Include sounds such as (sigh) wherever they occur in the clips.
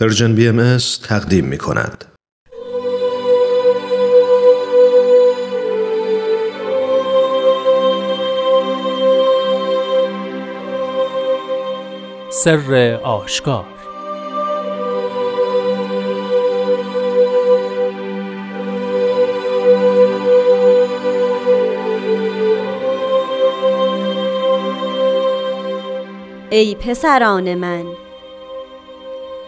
پرژن بی ام تقدیم می کند. سر آشکار ای پسران من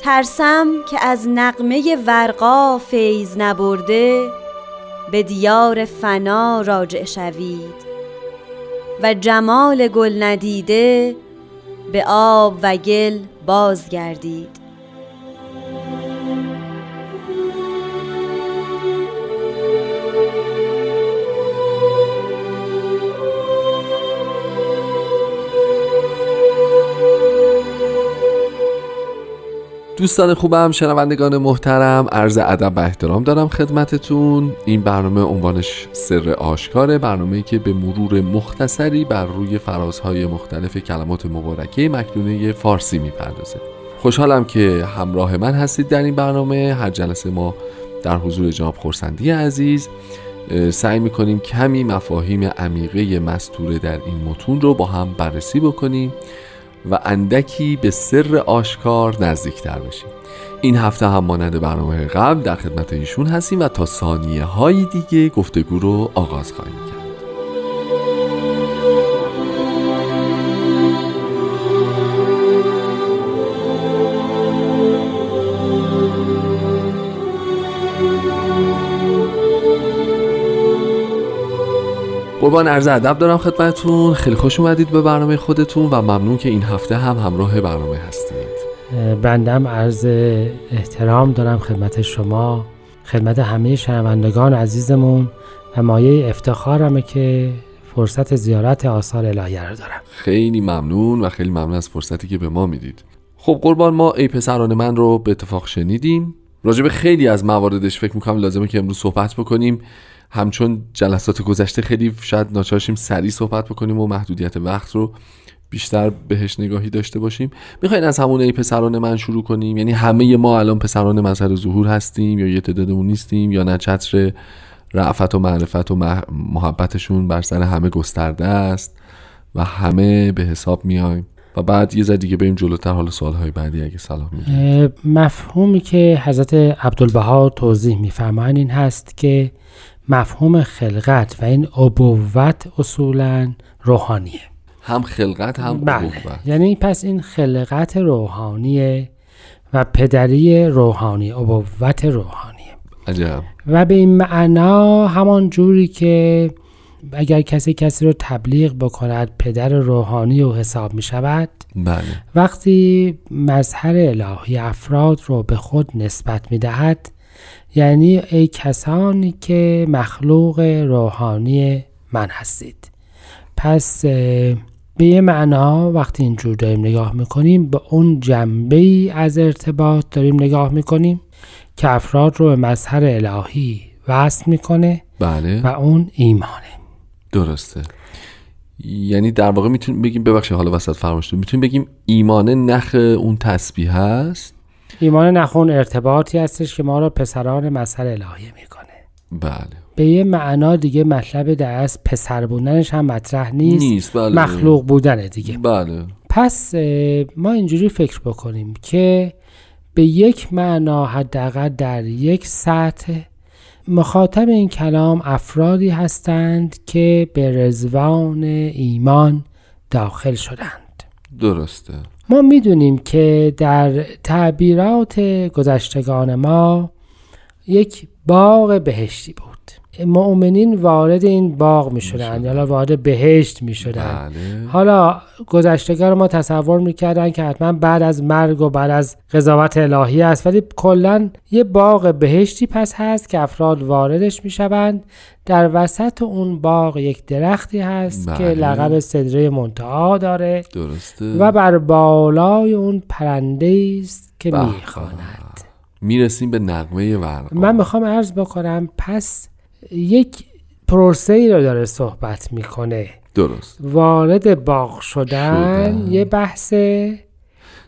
ترسم که از نقمه ورقا فیض نبرده به دیار فنا راجع شوید. و جمال گل ندیده به آب و گل بازگردید. دوستان خوبم شنوندگان محترم عرض ادب و احترام دارم خدمتتون. این برنامه عنوانش سر آشکاره برنامه‌ای که به مرور مختصری بر روی فرازهای مختلف کلمات مبارکه مکنونه فارسی می‌پردازه. خوشحالم که همراه من هستید در این برنامه. هر جلسه ما در حضور جناب خورسندی عزیز سعی می‌کنیم کمی مفاهیم عمیقه مستوره در این متون رو با هم بررسی بکنیم. و اندکی به سر آشکار نزدیکتر بشیم. این هفته هم مانند برنامه قبل در خدمت ایشون هستیم و تا ثانیه های دیگه گفتگو رو آغاز خواهیم کرد. قربان عرض ادب دارم خدمتتون. خیلی خوش اومدید به برنامه خودتون و ممنون که این هفته هم همراه برنامه هستید. بندم عرض احترام دارم خدمت شما خدمت همه شنوندگان عزیزمون و مایه افتخارمه که فرصت زیارت آثار الهیه رو دارم. خیلی ممنون و خیلی ممنون از فرصتی که به ما می‌دید. خب قربان ما ای پسران من رو به اتفاق شنیدیم. راجب خیلی از مواردش فکر می‌کنم لازمه که امروز صحبت بکنیم. همچون جلسات گذشته خیلی شاید ناچارشیم سریع صحبت بکنیم و محدودیت وقت رو بیشتر بهش نگاهی داشته باشیم. می‌خواین از همون ای پسران من شروع کنیم؟ یعنی همه ما الان پسران مظهر ظهور هستیم یا یه تعدادمون نیستیم یا نه چتر رعفت و معرفت و محبتشون بر سر همه گسترده است و همه به حساب میایم. و بعد یه ذره دیگه بریم جلوتر حالا سوالهای بعدی اگه صلاح مفهومی که حضرت عبدالبها توضیح میفرمایند این هست که مفهوم خلقت و این ابوت اصولا روحانیه. هم خلقت هم بله. ابوت یعنی پس این خلقت روحانیه و پدری روحانی ابوت روحانیه. عجب. و به این معنا همان جوری که اگر کسی کسی رو تبلیغ بکند پدر روحانی و حساب می شود بله. وقتی مظهر الهی افراد رو به خود نسبت می دهد یعنی ای کسانی که مخلوق روحانی من هستید. پس به یه معنا وقتی اینجور داریم نگاه می‌کنیم به اون جنبه ای از ارتباط داریم نگاه می‌کنیم که افراد رو به مظهر الهی وصل می‌کنه بله. و اون ایمانه. درسته. یعنی در واقع می‌تونیم بگیم ببخشید حالا وسط فرمایش می‌تونیم بگیم ایمانه نخ اون تسبیح هست؟ ایمان نخون ارتباطی هستش که ما رو پسران مظهر الهی می‌کنه. بله. به یه معنا دیگه مطلب دست پسر بودنش هم مطرح نیست, نیست بله. مخلوق بودنه دیگه. بله. پس ما اینجوری فکر بکنیم که به یک معنا حداقل در یک سطح مخاطب این کلام افرادی هستند که به رزوان ایمان داخل شدند. درسته. ما می‌دونیم که در تعبیرات گذشتگان ما یک باغ بهشتی بود. مؤمنین وارد این باغ می شدن یا وارد بهشت می شدن. بله. حالا گذشتگان ما تصور می‌کردن که حتما بعد از مرگ و بعد از قضاوت الهی است. ولی کلا یه باغ بهشتی پس هست که افراد واردش می‌شوند. در وسط اون باغ یک درختی هست بله. که لقب صدره منتها داره. درسته. و بر بالای اون پرنده است که. می‌خواند. می‌رسیم به نقمه ورقا. من می‌خوام عرض بکنم پس یک پروسه ای رو داره صحبت می‌کنه. درست. وارد باغ شدن, شدن. یه بحث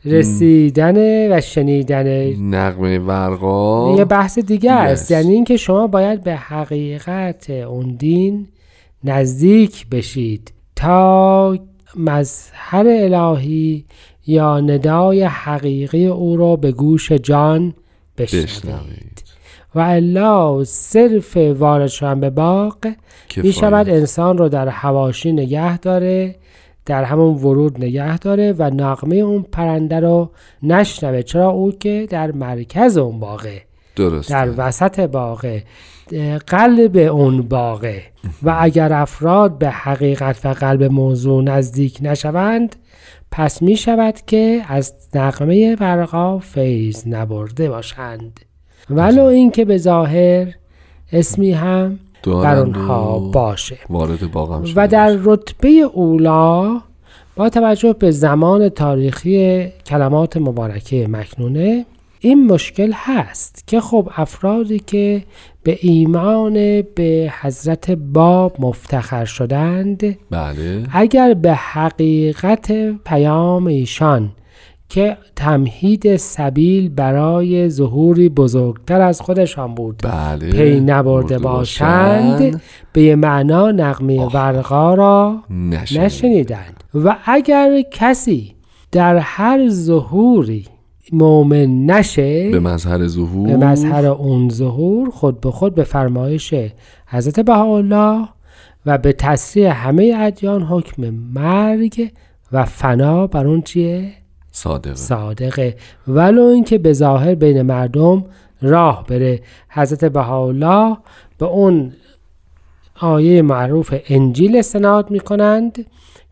رسیدن و شنیدن نقمه ورقا یه بحث دیگه است. یعنی اینکه شما باید به حقیقت اون دین نزدیک بشید تا مظهر الهی یا ندای حقیقی او را به گوش جان بشنوید. و الا صرف وارد شدن به باغ. می شود. انسان رو در حواشی نگه داره در همون ورود نگه داره و نغمه اون پرنده رو نشنوه. چرا او که در مرکز اون باغه درست در وسط باغه قلب اون باغه. و اگر افراد به حقیقت و قلب موضوع نزدیک نشوند پس می شود که از نغمه برقا فیض نبرده باشند. ولو اینکه به ظاهر اسمی هم بر و باشه. وارد باغم و در رتبه اولا با توجه به زمان تاریخی کلمات مبارکه مکنونه این مشکل هست که خب افرادی که به ایمان به حضرت باب مفتخر شدند بله. اگر به حقیقت پیام ایشان که تمهید سبیل برای ظهوری بزرگتر از خودشان بود. بله پی نبرده برده باشند به یه معنا نغمه آه. ورقا را نشنید. نشنیدند. و اگر کسی در هر ظهوری مؤمن نشه به مظهر ظهور؟ به مظهر اون ظهور خود به خود به فرمایش حضرت بهاءالله و به تصریح همه ادیان حکم مرگ و فنا بر اون چیه؟ صادقه. صادقه. ولو اینکه به ظاهر بین مردم راه بره. حضرت بهاءالله به اون آیه معروف انجیل استناد می کنند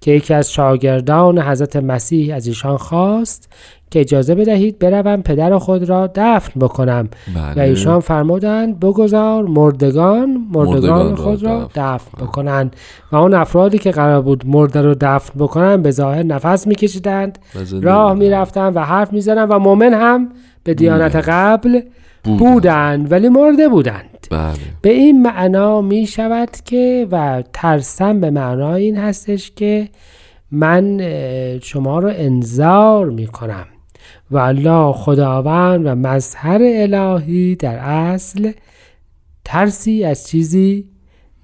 که یکی از شاگردان حضرت مسیح از ایشان خواست که اجازه بدهید بروم پدر خود را دفن بکنم. و بله. ایشان فرمودند بگذار مردگان مردگان خود را دفن. بکنند. و اون افرادی که قرار بود مرده رو دفن بکنند به ظاهر نفس میکشیدند و راه بودن. می‌رفتن و حرف می‌زنن و مؤمن هم به دیانت قبل بودن. بودند ولی مرده بودند. بله. به این معنا می شود که و ترسم به معنای این هستش که من شما رو انذار می کنم و الله خداوند و مظهر الهی در اصل ترسی از چیزی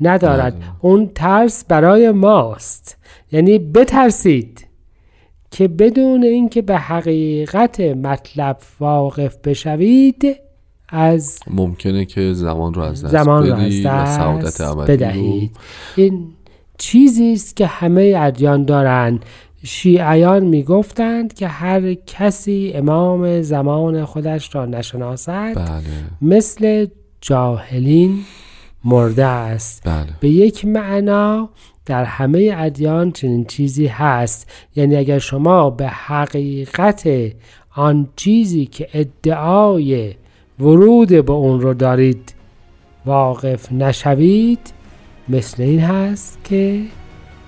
ندارد. نداره. اون ترس برای ماست. یعنی بترسید که بدون اینکه به حقیقت مطلب واقف بشوید از ممکنه که زمان رو از دست زمان را از بدی و سعادت دست بدهید. این چیزی است که همه ادیان دارند. شیعیان می‌گفتند که هر کسی امام زمان خودش را نشناسد بله. مثل جاهلین مرده است. بله. به یک معنا در همه ادیان چنین چیزی هست. یعنی اگر شما به حقیقت آن چیزی که ادعای ورود به اون رو دارید. واقف نشوید. مثل این هست که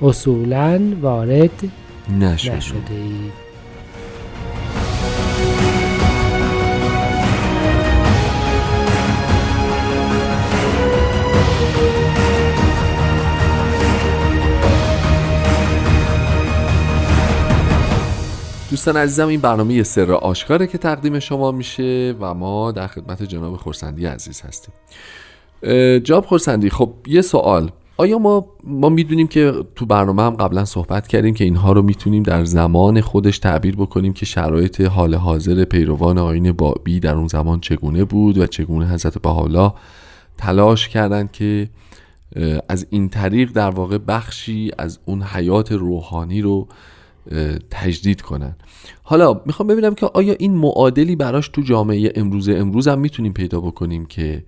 اصولا وارد نشد نشده اید دوستان عزیزم این برنامه سر آشکاره که تقدیم شما میشه و ما در خدمت جناب خورسندی عزیز هستیم. اه، جناب خورسندی خب یه سوال. آیا ما ما می‌دونیم که تو برنامه هم قبلا صحبت کردیم که اینها رو می‌تونیم در زمان خودش تعبیر بکنیم که شرایط حال حاضر پیروان آین بابی در اون زمان چگونه بود و چگونه حضرت بهاءالله تلاش کردند که از این طریق در واقع بخشی از اون حیات روحانی رو تجدید کنن. حالا می‌خوام ببینم که آیا این معادلی براش تو جامعه امروز امروز هم می‌تونیم پیدا بکنیم که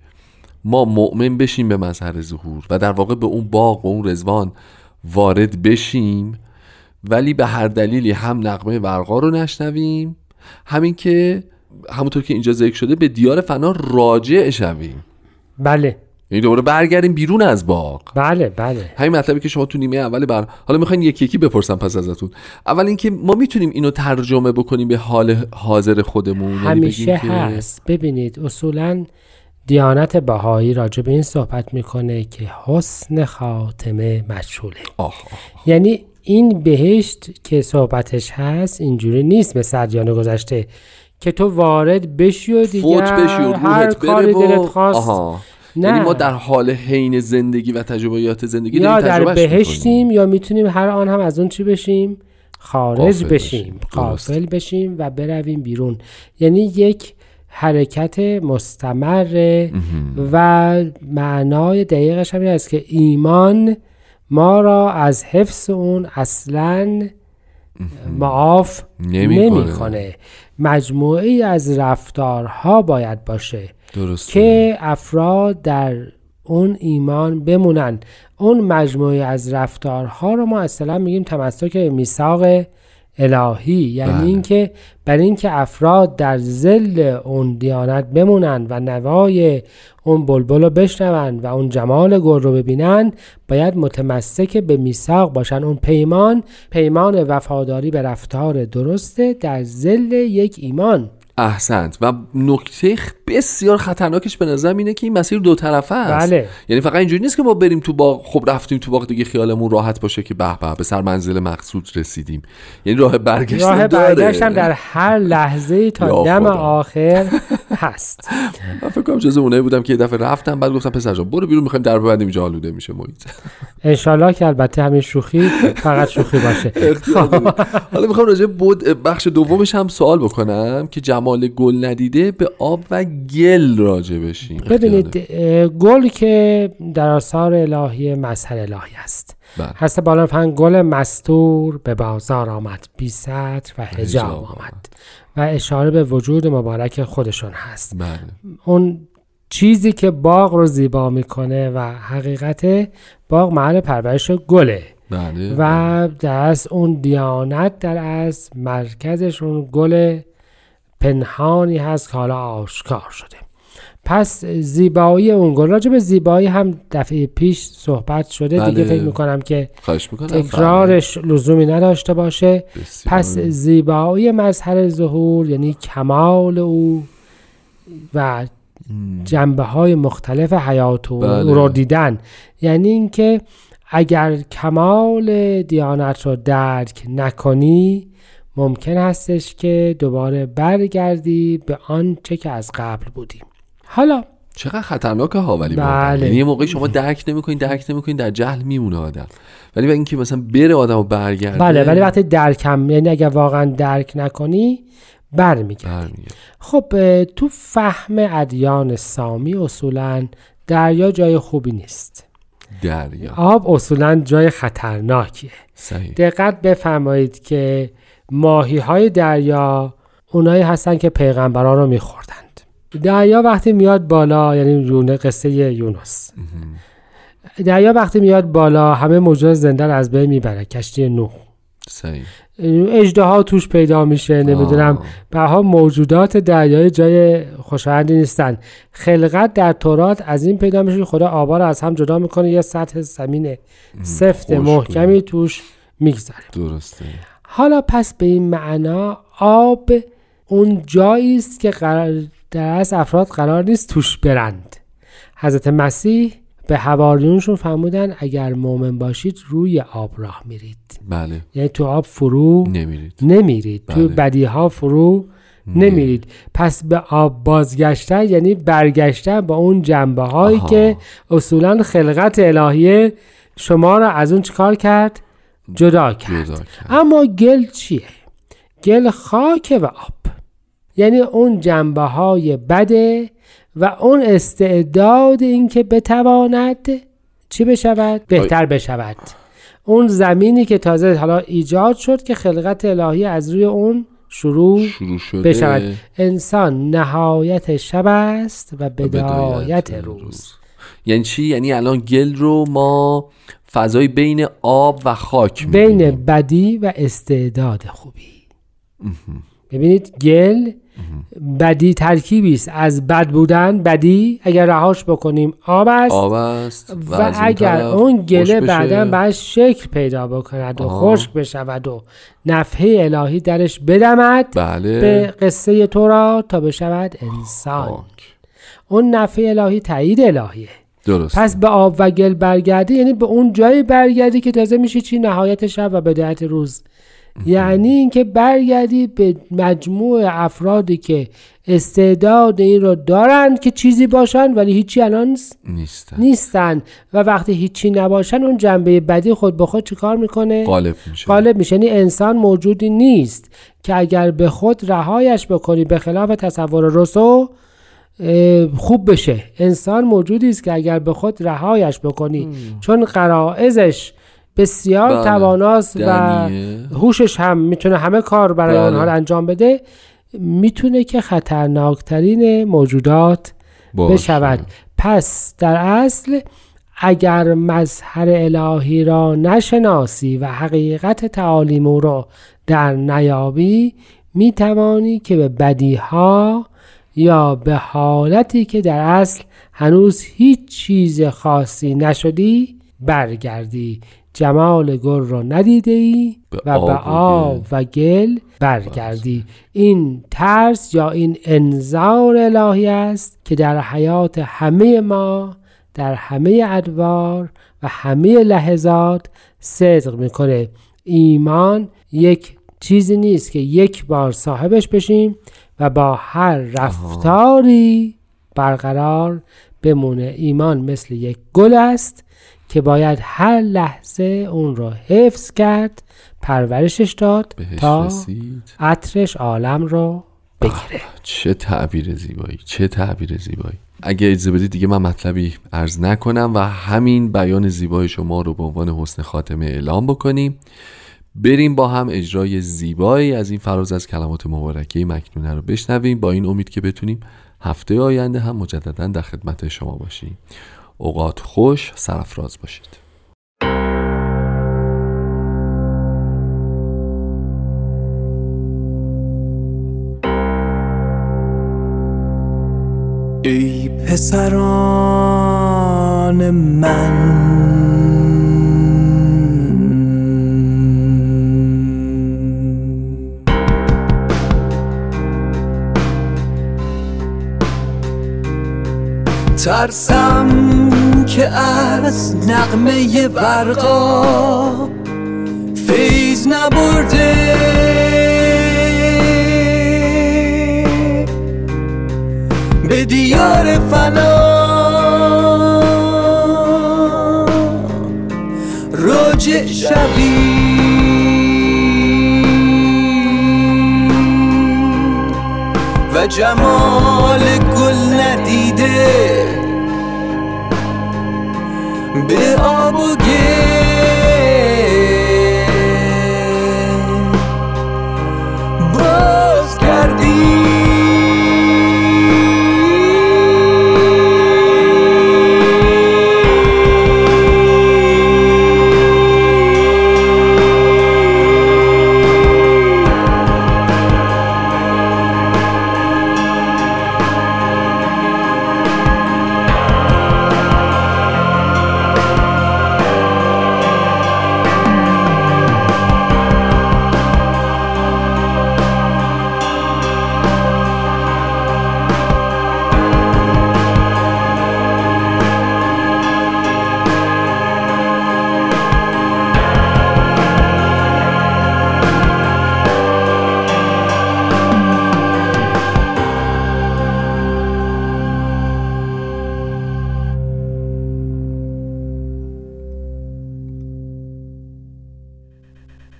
ما مؤمن بشیم به مظهر ظهور و در واقع به اون باغ و اون رزوان وارد بشیم ولی به هر دلیلی هم نقمه ورقا رو نشنویم همین که همونطور که اینجا ذکر شده به دیار فنا راجع شویم. بله. یعنی دوباره برگردیم بیرون از باغ. بله بله. همین مطلبی که شما تو نیمه اول بر حالا می‌خواین یکی یکی بپرسم پس ازتون. اول اینکه ما می‌تونیم اینو ترجمه بکنیم به حال حاضر خودمون؟ یعنی همیشه بگیم که- هست. ببینید اصولا دیانت بهایی راجع به این صحبت می‌کنه که حسن خاتمه مجهوله آه آه. یعنی این بهشت که صحبتش هست اینجوری مثل سدیان گذشته که تو وارد بشی و دیگر فوت بشی و هر کاری دلت خواست آها. نه. یعنی ما در حال حین زندگی و تجربیات زندگی یا در بهشتیم یا می‌تونیم هر آن هم از اون چی بشیم؟ خارج بشیم. قافل بشیم و برویم بیرون. یعنی یک حرکت مستمر و معنای دقیقش هم این است که ایمان ما را از حفظ اون اصلا معاف نمی‌کنه. نمی‌کنه. مجموعی از رفتارها باید باشه. درسته. که افراد در اون ایمان بمونن. اون مجموعه از رفتارها رو ما اصطلاح میگیم تمسک به میثاق الهی. یعنی بله. اینکه برای اینکه افراد در زل اون دیانت بمونن و نوای اون بلبل رو بشنون و اون جمال گل رو ببینن باید متمسک به میثاق باشن. اون پیمان پیمان وفاداری به رفتار درسته در زل یک ایمان. احسنت و نکته بسیار خطرناکش به نظرم اینه که این مسیر دو طرفه است بله. یعنی فقط اینجوری نیست که ما بریم تو باغ خب رفتیم تو باغ دیگه خیالمون راحت باشه که به به به سر منزل مقصود رسیدیم یعنی راه برگشت راه داره برگشتم در هر لحظه تا دم. آخر (laughs) هست. من فکر کنم جز اونایی بودم که یه دفعه رفتم بعد گفتم پسر جان برو بیرون می‌خوایم در ببندیم اینجا آلوده میشه محیط. انشالله که البته همین شوخی فقط شوخی باشه. (laughs) حالا می‌خوام راجع بود بخش دومش هم سوال بکنم که جمال گل ندیده به آب و گل راجع بشیم. ببینید گل که در آثار الهی مظهر الهی است. بله. هست بالا فن گل مستور به بازار آمد بی سطر و حجاب آمد. و اشاره به وجود مبارک خودشون هست. بله. اون چیزی که باغ رو زیبا می‌کنه و حقیقت باغ محل پرورش گله. بله. و در از اون دیانت در از مرکزش اون گل پنهانی هست که حالا آشکار شده. پس زیبایی اون گل. راجع به زیبایی هم دفعه پیش صحبت شده. بله. دیگه فکر می‌کنم که خواهش می‌کنم. تکرارش لزومی نداشته باشه. بسیار. پس زیبایی مظهر ظهور یعنی کمال او و جنبه های مختلف حیات او بله. رو دیدن. یعنی اینکه اگر کمال دیانت رو درک نکنی ممکن هستش که دوباره برگردی به آنچه که از قبل بودیم. حالا. چقدر خطرناکه ها ولی بله. یعنی یه موقعی شما درک نمی‌کنین درک نمی‌کنین در جهل میمونه آدم. ولی اینکه مثلا بره آدم و برگرده. بله ولی وقتی درکم یعنی اگر واقعا درک نکنی برمیگردی. برمیگرده. خب تو فهم ادیان سامی اصولا دریا جای خوبی نیست. دریا. آب اصولا جای خطرناکیه. صحیح. دقت بفرمایید که ماهی های دریا اونایی هستن که پیغمبران رو میخوردند. دریا وقتی میاد بالا یعنی یونه قصه یونس. دریا وقتی میاد بالا همه موجود زنده رو از بین می‌بره کشتی نوح. صحیح. اجده توش پیدا میشه نمی‌دونم. بها موجودات دریای جای خوشایندی نیستن. خلقت در تورات از این پیدا میشه خدا آبا رو از هم جدا می‌کنه یه سطح زمین سفت محکمی توش می‌گذاره درسته. حالا پس به این معنا آب اون جایی است که قرار در از افراد قرار نیست توش برند. حضرت مسیح به حواریونشون فرمودن اگر مؤمن باشید روی آب راه میرید. بله. یعنی تو آب فرو نمیرید. نمیرید. تو بله. بدی ها فرو نمیرید. پس به آب بازگشتن یعنی برگشتن با اون جنبه هایی آها. که اصولا خلقت الهیه شما را از اون چیکار کرد؟ جدا کرد. جدا کرد. اما گل چیه؟ گل خاک و آب. یعنی اون جنبه های بده و اون استعداد اینکه بتواند چی بشود؟ بهتر بشود. اون زمینی که تازه حالا ایجاد شد که خلقت الهی از روی اون شروع شروع شده. بشود. انسان نهایت شب است و بدایت روز. یعنی چی؟ یعنی الان گل رو ما فضای بین آب و خاک بین می‌بینیم. بدی و استعداد خوبی. ببینید گل بدی ترکیبی است. از بد بودن بدی اگر رهاش بکنیم آب است. آب است و, اون اگر اون گله. بعدا باید شکل پیدا بکند و آه. خشک بشود و نفحه الهی درش بدمد. بله. به قصه تو را تا بشود انسان. خاک. اون نفحه الهی تایید الهیه. درست. پس به آب و گل برگردی یعنی به اون جایی برگردی که تازه میشه چی؟ نهایت شب و بدایت روز. یعنی اینکه برگردی به مجموع افرادی که استعداد این رو دارند که چیزی باشن ولی هیچی الان نیستن. نیستن. و وقتی هیچی نباشن اون جنبه بدی خود به خود چیکار می‌کنه؟ غالب میشه. غالب میشه. یعنی انسان موجودی نیست که اگر به خود رهایش بکنی به خلاف تصور رسو خوب بشه. انسان موجودی است که اگر به خود رهایش بکنی. چون قرائزش بسیار بله. تواناست و. هوشش هم می‌تونه همه کار برای بله. آنها رو انجام بده می‌تونه که خطرناکترین موجودات باشه. بشود پس در اصل اگر مظهر الهی را نشناسی و حقیقت تعالیم او را در نیابی می توانی که به بدیها یا به حالتی که در اصل هنوز هیچ چیز خاصی نشدی برگردی جمال گل را ندیده ای و به آب و آب و گل برگردی. این ترس یا این انذار الهی است که در حیات همه ما در همه ادوار و همه لحظات صدق می‌کنه. ایمان یک چیزی نیست که یک بار صاحبش بشیم و با هر رفتاری برقرار بمونه. ایمان مثل یک گل است که باید هر لحظه اون رو حفظ کرد پرورشش داد تا عطرش عالم رو بگیره. چه تعبیر زیبایی چه تعبیر زیبایی. اگه اجازه بدید دیگه من مطلبی عرض نکنم و همین بیان زیبای شما رو به عنوان حسن خاتمه اعلام بکنیم. بریم با هم اجرای زیبایی از این فراز از کلمات مبارکه مکنونه رو بشنویم. با این امید که بتونیم هفته آینده هم مجددا در خدمت شما باشیم. اوقات خوش سرفراز باشید. ای پسران من ترسم که از نغمه ورقا فیض نبرده. به دیار فنا راجع شوی. و جمال گل ندیده. Bir abu gir.